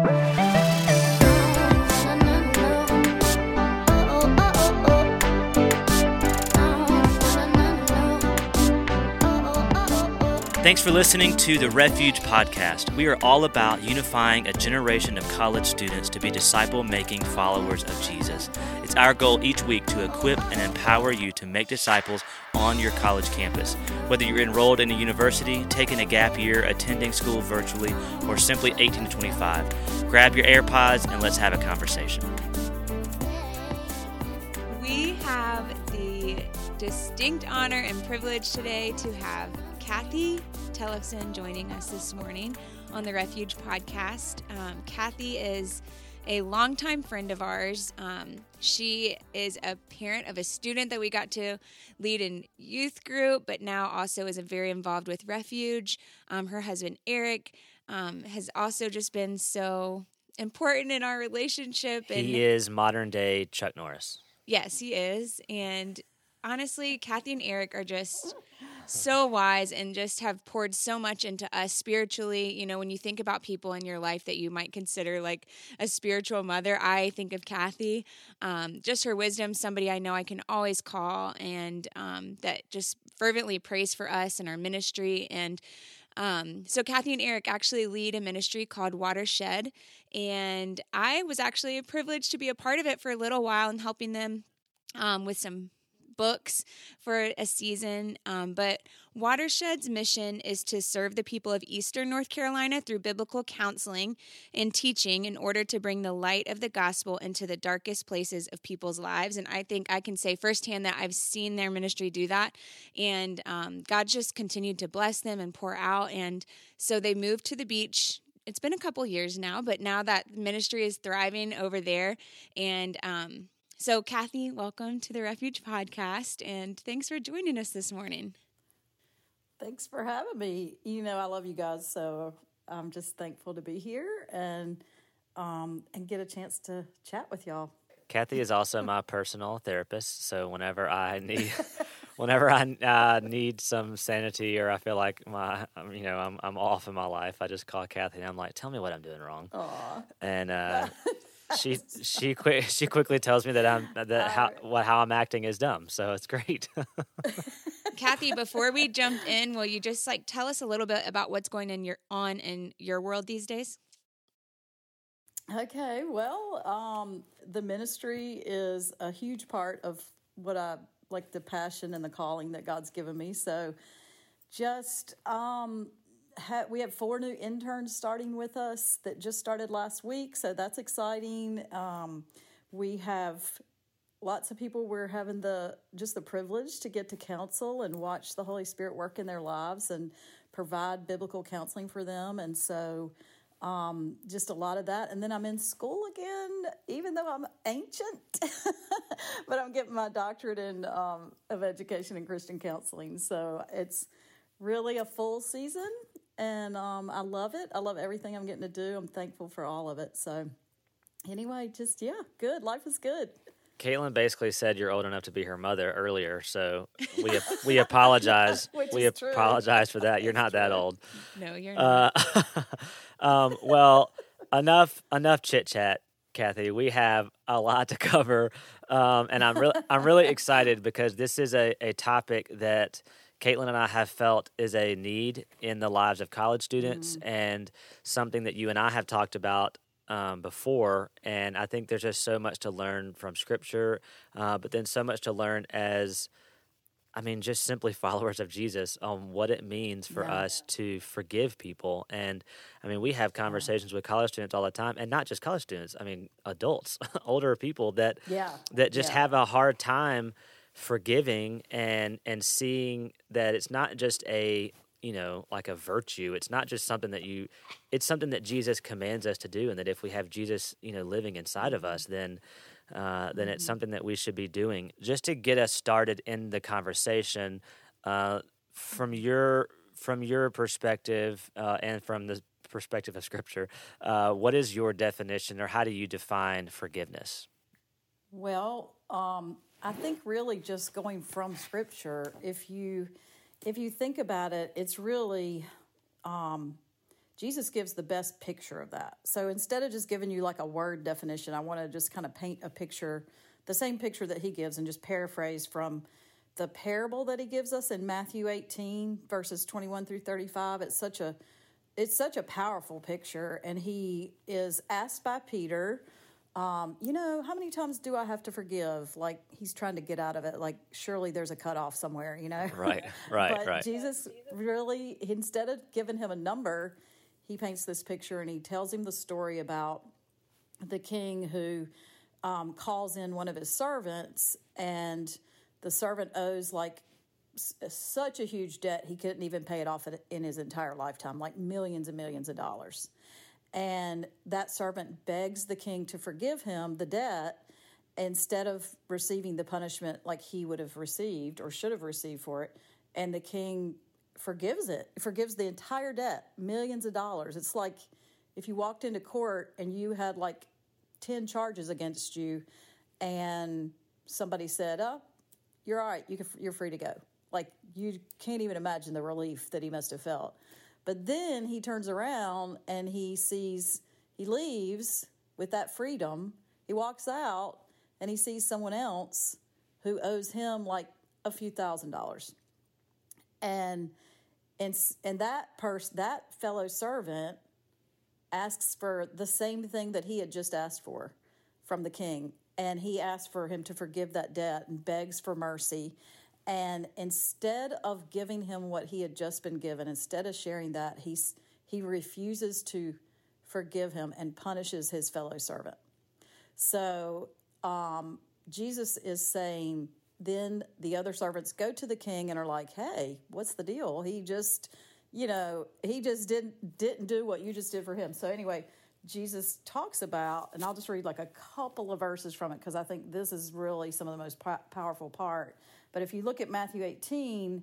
Bye. Thanks for listening to the Refuge Podcast. We are all about unifying a generation of college students to be disciple making followers of Jesus. It's our goal each week to equip and empower you to make disciples on your college campus. Whether you're enrolled in a university, taking a gap year, attending school virtually, or simply 18 to 25, grab your AirPods and let's have a conversation. We have the distinct honor and privilege today to have Cathy Tellefsen joining us this morning on the Refuge podcast. Um, Cathy is a longtime friend of ours. Um, she is a parent of a student that we got to lead in youth group, but now also is very involved with Refuge. Um, her husband, Eric, um, has also just been so important in our relationship. And he is modern day Chuck Norris. Yes, he is. And honestly, Cathy and Eric are just so wise and just have poured so much into us spiritually. You know, when you think about people in your life that you might consider like a spiritual mother, I think of Cathy. Um, just her wisdom, somebody I know I can always call, and um, that just fervently prays for us and our ministry. And um, so, Cathy and Eric actually lead a ministry called Watershed, and I was actually a privilege to be a part of it for a little while and helping them um, with some books for a season. Um, but Watershed's mission is to serve the people of Eastern North Carolina through biblical counseling and teaching in order to bring the light of the gospel into the darkest places of people's lives. And I think I can say firsthand that I've seen their ministry do that. And um, God just continued to bless them and pour out. And so they moved to the beach it's been a couple years now, but now that ministry is thriving over there, and um, so, Cathy, welcome to the Refuge Podcast, and thanks for joining us this morning. Thanks for having me. You know, I love you guys, so I'm just thankful to be here and um, and get a chance to chat with y'all. Cathy is also my personal therapist, so whenever I need, whenever I uh, need some sanity or I feel like my, um, you know, I'm I'm off in my life, I just call Cathy and I'm like, "Tell me what I'm doing wrong." Aww. And uh, she she quick she quickly tells me that I'm that how what how I'm acting is dumb. So it's great. Cathy, before we jump in, will you just like tell us a little bit about what's going in your on in your world these days? Okay, well, um, the ministry is a huge part of what I like the passion and the calling that God's given me. So, just um, ha- we have four new interns starting with us that just started last week, so that's exciting. Um, we have lots of people we're having the just the privilege to get to counsel and watch the Holy Spirit work in their lives and provide biblical counseling for them, and so. Um, just a lot of that. And then I'm in school again, even though I'm ancient, but I'm getting my doctorate in um, of education and Christian counseling. So it's really a full season and um, I love it. I love everything I'm getting to do. I'm thankful for all of it. So, anyway, just yeah, good. Life is good. Caitlin basically said you're old enough to be her mother earlier, so we we apologize. we apologize for that. You're not that old. No, you're not. Uh, um, well, enough enough chit chat, Cathy. We have a lot to cover, um, and I'm really I'm really excited because this is a, a topic that Caitlin and I have felt is a need in the lives of college students mm-hmm. and something that you and I have talked about um, before. And I think there's just so much to learn from scripture, uh, but then so much to learn as, I mean, just simply followers of Jesus on what it means for yeah. us to forgive people. And I mean, we have conversations yeah. with college students all the time, and not just college students. I mean, adults, older people that yeah. that just have a hard time forgiving and and seeing that it's not just a you know like a virtue. It's not just something that you it's something that jesus commands us to do and that if we have jesus you know living inside of us then uh, then it's mm-hmm. something that we should be doing. Just to get us started in the conversation uh, from your from your perspective uh, and from the perspective of scripture uh, what is your definition or how do you define forgiveness? Well um, I think really just going from scripture, if you if you think about it, it's really um, Jesus gives the best picture of that. So instead of just giving you like a word definition, I want to just kind of paint a picture, the same picture that he gives, and just paraphrase from the parable that he gives us in Matthew 18 verses 21 through 35. It's such a it's such a powerful picture, and he is asked by Peter um, you know, how many times do I have to forgive? Like he's trying to get out of it. Like surely there's a cutoff somewhere, you know? Right, right, but right. Jesus really, instead of giving him a number, he paints this picture and he tells him the story about the king who um, calls in one of his servants, and the servant owes like s- such a huge debt he couldn't even pay it off in his entire lifetime, like millions and millions of dollars. And that servant begs the king to forgive him the debt instead of receiving the punishment like he would have received or should have received for it. And the king forgives it, forgives the entire debt, millions of dollars. It's like if you walked into court and you had like 10 charges against you and somebody said, Oh, you're all right, you can, you're free to go. Like you can't even imagine the relief that he must have felt. But then he turns around and he sees, he leaves with that freedom. He walks out and he sees someone else who owes him like a few thousand dollars. And and and that person, that fellow servant asks for the same thing that he had just asked for from the king. And he asks for him to forgive that debt and begs for mercy. And instead of giving him what he had just been given, instead of sharing that, he's, he refuses to forgive him and punishes his fellow servant. So um, Jesus is saying, then the other servants go to the king and are like, "Hey, what's the deal? He just, you know, he just didn't didn't do what you just did for him." So anyway, Jesus talks about, and I'll just read like a couple of verses from it because I think this is really some of the most powerful part. But if you look at Matthew 18,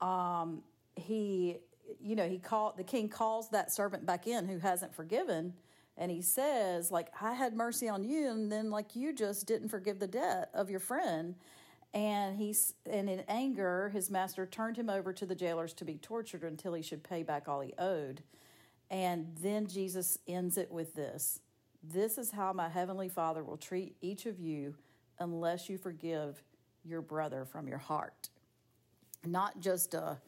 um, he, you know, he called the king calls that servant back in who hasn't forgiven, and he says, like, I had mercy on you, and then like you just didn't forgive the debt of your friend. And he's and in anger, his master turned him over to the jailers to be tortured until he should pay back all he owed. And then Jesus ends it with this This is how my heavenly Father will treat each of you unless you forgive your brother from your heart. Not just a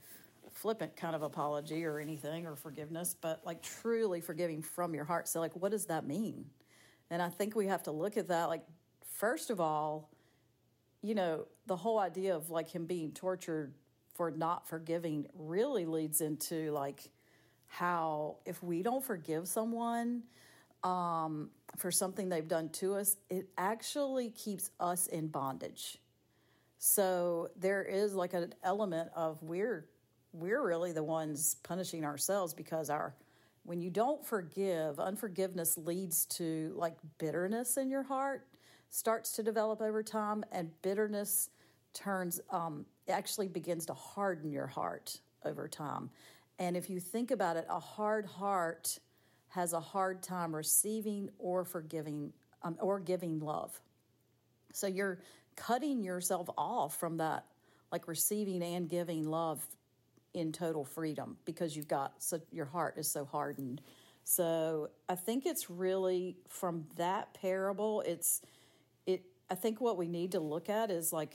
flippant kind of apology or anything or forgiveness, but like truly forgiving from your heart. So, like, what does that mean? And I think we have to look at that. Like, first of all, you know, the whole idea of like him being tortured for not forgiving really leads into like how if we don't forgive someone um, for something they've done to us, it actually keeps us in bondage. So there is like an element of we're we're really the ones punishing ourselves because our when you don't forgive, unforgiveness leads to like bitterness in your heart starts to develop over time, and bitterness turns um, actually begins to harden your heart over time. And if you think about it, a hard heart has a hard time receiving or forgiving um, or giving love. So you're cutting yourself off from that, like receiving and giving love in total freedom because you've got so your heart is so hardened. So I think it's really from that parable. It's it. I think what we need to look at is like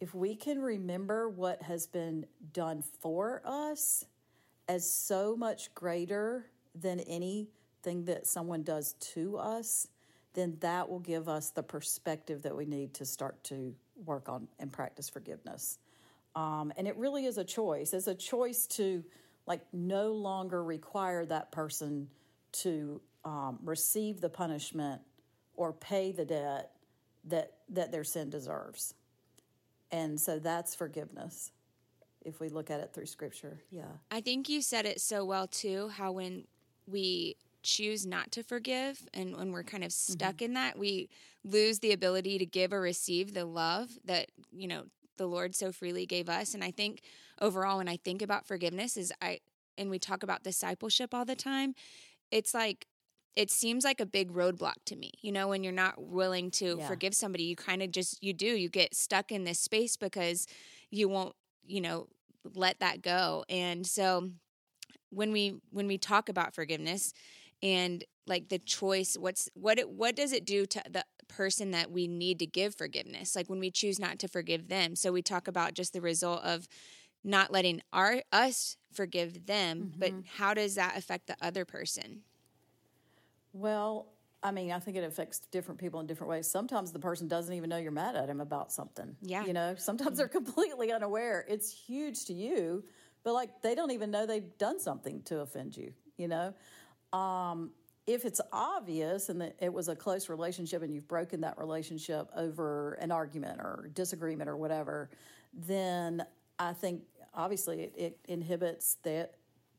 if we can remember what has been done for us as so much greater than anything that someone does to us then that will give us the perspective that we need to start to work on and practice forgiveness. Um, and it really is a choice. It's a choice to like no longer require that person to um, receive the punishment or pay the debt that that their sin deserves. And so that's forgiveness if we look at it through scripture. Yeah. I think you said it so well too how when we choose not to forgive and when we're kind of stuck mm-hmm. in that we lose the ability to give or receive the love that you know the lord so freely gave us and i think overall when i think about forgiveness is i and we talk about discipleship all the time it's like it seems like a big roadblock to me you know when you're not willing to yeah. forgive somebody you kind of just you do you get stuck in this space because you won't you know let that go and so when we when we talk about forgiveness and like the choice what's what it, what does it do to the person that we need to give forgiveness like when we choose not to forgive them so we talk about just the result of not letting our us forgive them but mm-hmm. how does that affect the other person Well, I mean, I think it affects different people in different ways. Sometimes the person doesn't even know you're mad at him about something. Yeah. You know, sometimes they're mm-hmm. completely unaware. It's huge to you, but like they don't even know they've done something to offend you, you know? Um, if it's obvious and that it was a close relationship and you've broken that relationship over an argument or disagreement or whatever, then I think obviously it, it inhibits that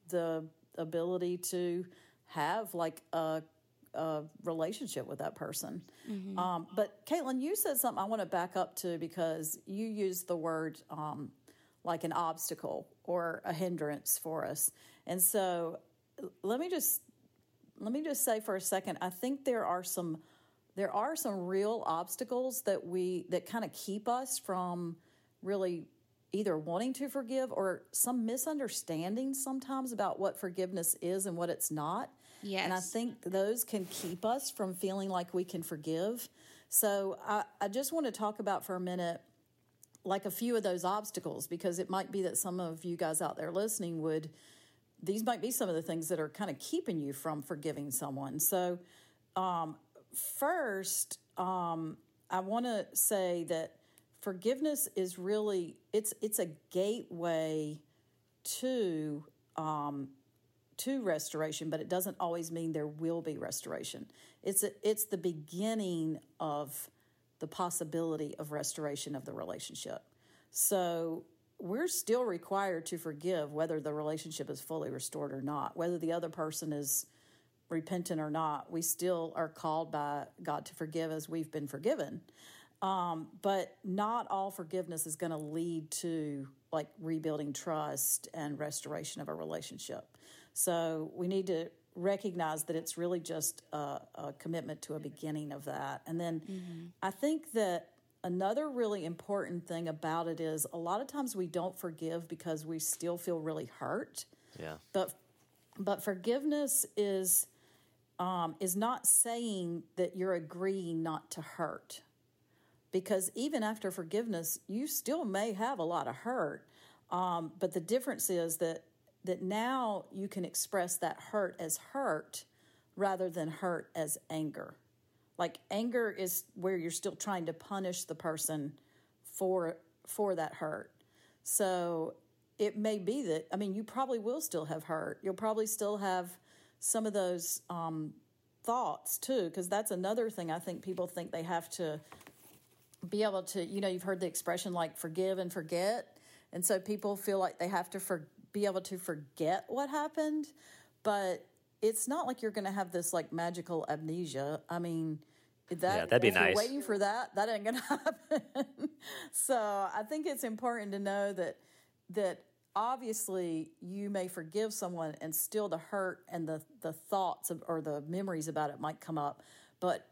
the ability to have like a, a relationship with that person. Um, but Caitlin, you said something I want to back up to because you used the word um, like an obstacle or a hindrance for us, and so let me just let me just say for a second i think there are some there are some real obstacles that we that kind of keep us from really either wanting to forgive or some misunderstanding sometimes about what forgiveness is and what it's not. And i think those can keep us from feeling like we can forgive. So i, I just want to talk about for a minute like a few of those obstacles because it might be that some of you guys out there listening would these might be some of the things that are kind of keeping you from forgiving someone. So, um, first, um, I want to say that forgiveness is really it's it's a gateway to um, to restoration, but it doesn't always mean there will be restoration. It's a, it's the beginning of the possibility of restoration of the relationship. So we're still required to forgive whether the relationship is fully restored or not, whether the other person is repentant or not. We still are called by God to forgive as we've been forgiven. Um, but not all forgiveness is going to lead to like rebuilding trust and restoration of a relationship. So we need to recognize that it's really just a, a commitment to a beginning of that. And then I think that another really important thing about it is a lot of times we don't forgive because we still feel really hurt. Yeah. But but forgiveness is um, is not saying that you're agreeing not to hurt, because even after forgiveness, you still may have a lot of hurt. Um, but the difference is that that now you can express that hurt as hurt rather than hurt as anger. Like anger is where you're still trying to punish the person for for that hurt. So it may be that I mean you probably will still have hurt. You'll probably still have some of those um, thoughts too, because that's another thing I think people think they have to be able to. You know, you've heard the expression like forgive and forget, and so people feel like they have to for, be able to forget what happened, but it's not like you're going to have this like magical amnesia. I mean. That, Yeah, that'd be if you're nice. waiting for that, that ain't gonna happen. so I think it's important to know that that obviously you may forgive someone and still the hurt and the the thoughts of, or the memories about it might come up, but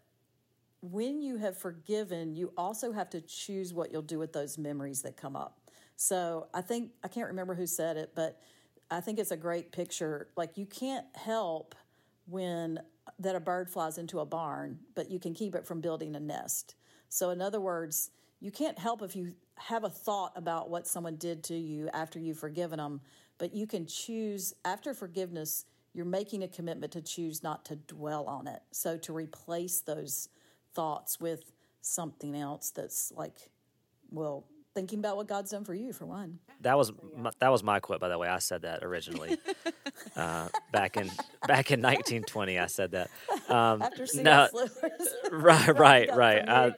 when you have forgiven, you also have to choose what you'll do with those memories that come up. So I think I can't remember who said it, but I think it's a great picture. Like you can't help when that a bird flies into a barn, but you can keep it from building a nest. So in other words, you can't help if you have a thought about what someone did to you after you've forgiven them, but you can choose after forgiveness, you're making a commitment to choose not to dwell on it. So to replace those thoughts with something else that's like, well, thinking about what God's done for you, for one. That was my, that was my quote, by the way. I said that originally uh, back in back in 1920. I said that. Um, After C.S. no, Lewis. right, right, right. I,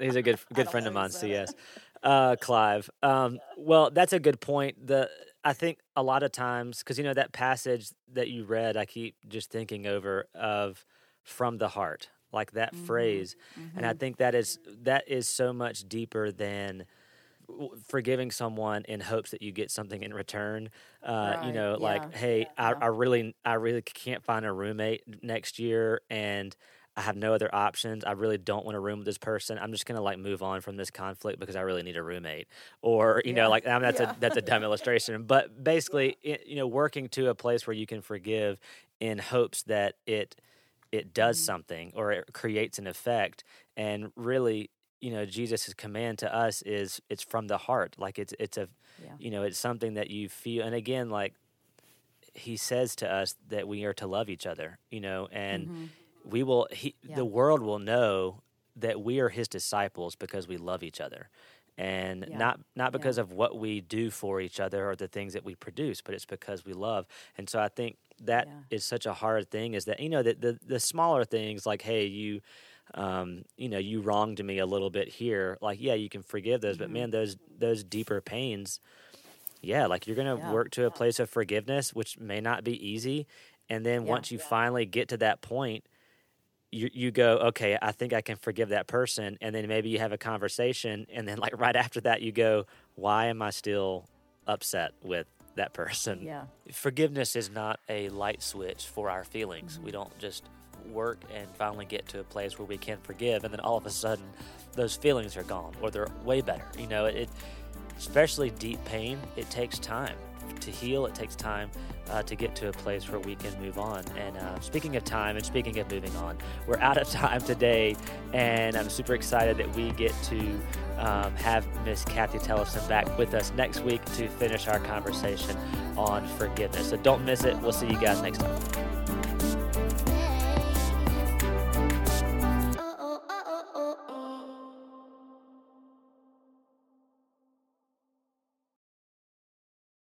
he's a good good friend of mine. said it. CS, uh, Clive. Um, well, that's a good point. The I think a lot of times because you know that passage that you read, I keep just thinking over of from the heart, like that Mm-hmm. phrase, and I think that is that is so much deeper than w- forgiving someone in hopes that you get something in return. Uh, you Right, know, like, yeah, hey, I, yeah. I really, I really can't find a roommate next year, and I have no other options. I really don't want to room with this person. I'm just gonna like move on from this conflict because I really need a roommate. Or you Yeah. know, like I mean, that's Yeah. a that's a dumb illustration, but basically, it, you know, working to a place where you can forgive in hopes that it it does Mm-hmm. something or it creates an effect, and really. You know, Jesus' command to us is it's from the heart. Like it's it's a Yeah. you know, it's something that you feel and again, like he says to us that we are to love each other, you know, and mm-hmm. we will he Yeah. the world will know that we are his disciples because we love each other. And Yeah. not not because of what we do for each other or the things that we produce, but it's because we love. And so I think that is such a hard thing is that you know the the, the smaller things like hey you um, you know you wronged me a little bit here like yeah you can forgive those Mm-hmm. but man those those deeper pains yeah like you're gonna Yeah. work to a place of forgiveness which may not be easy and then Yeah. once you finally get to that point you you go okay i think i can forgive that person and then maybe you have a conversation and then like right after that you go why am i still upset with that person Yeah. forgiveness is not a light switch for our feelings we don't just work and finally get to a place where we can forgive and then all of a sudden those feelings are gone or they're way better you know? It especially deep pain it takes time to heal it takes time uh, to get to a place where we can move on. And uh, speaking of time and speaking of moving on we're out of time today and i'm super excited that we get to um, have miss cathy tellefsen back with us next week to finish our conversation on forgiveness. So don't miss it. We'll see you guys next time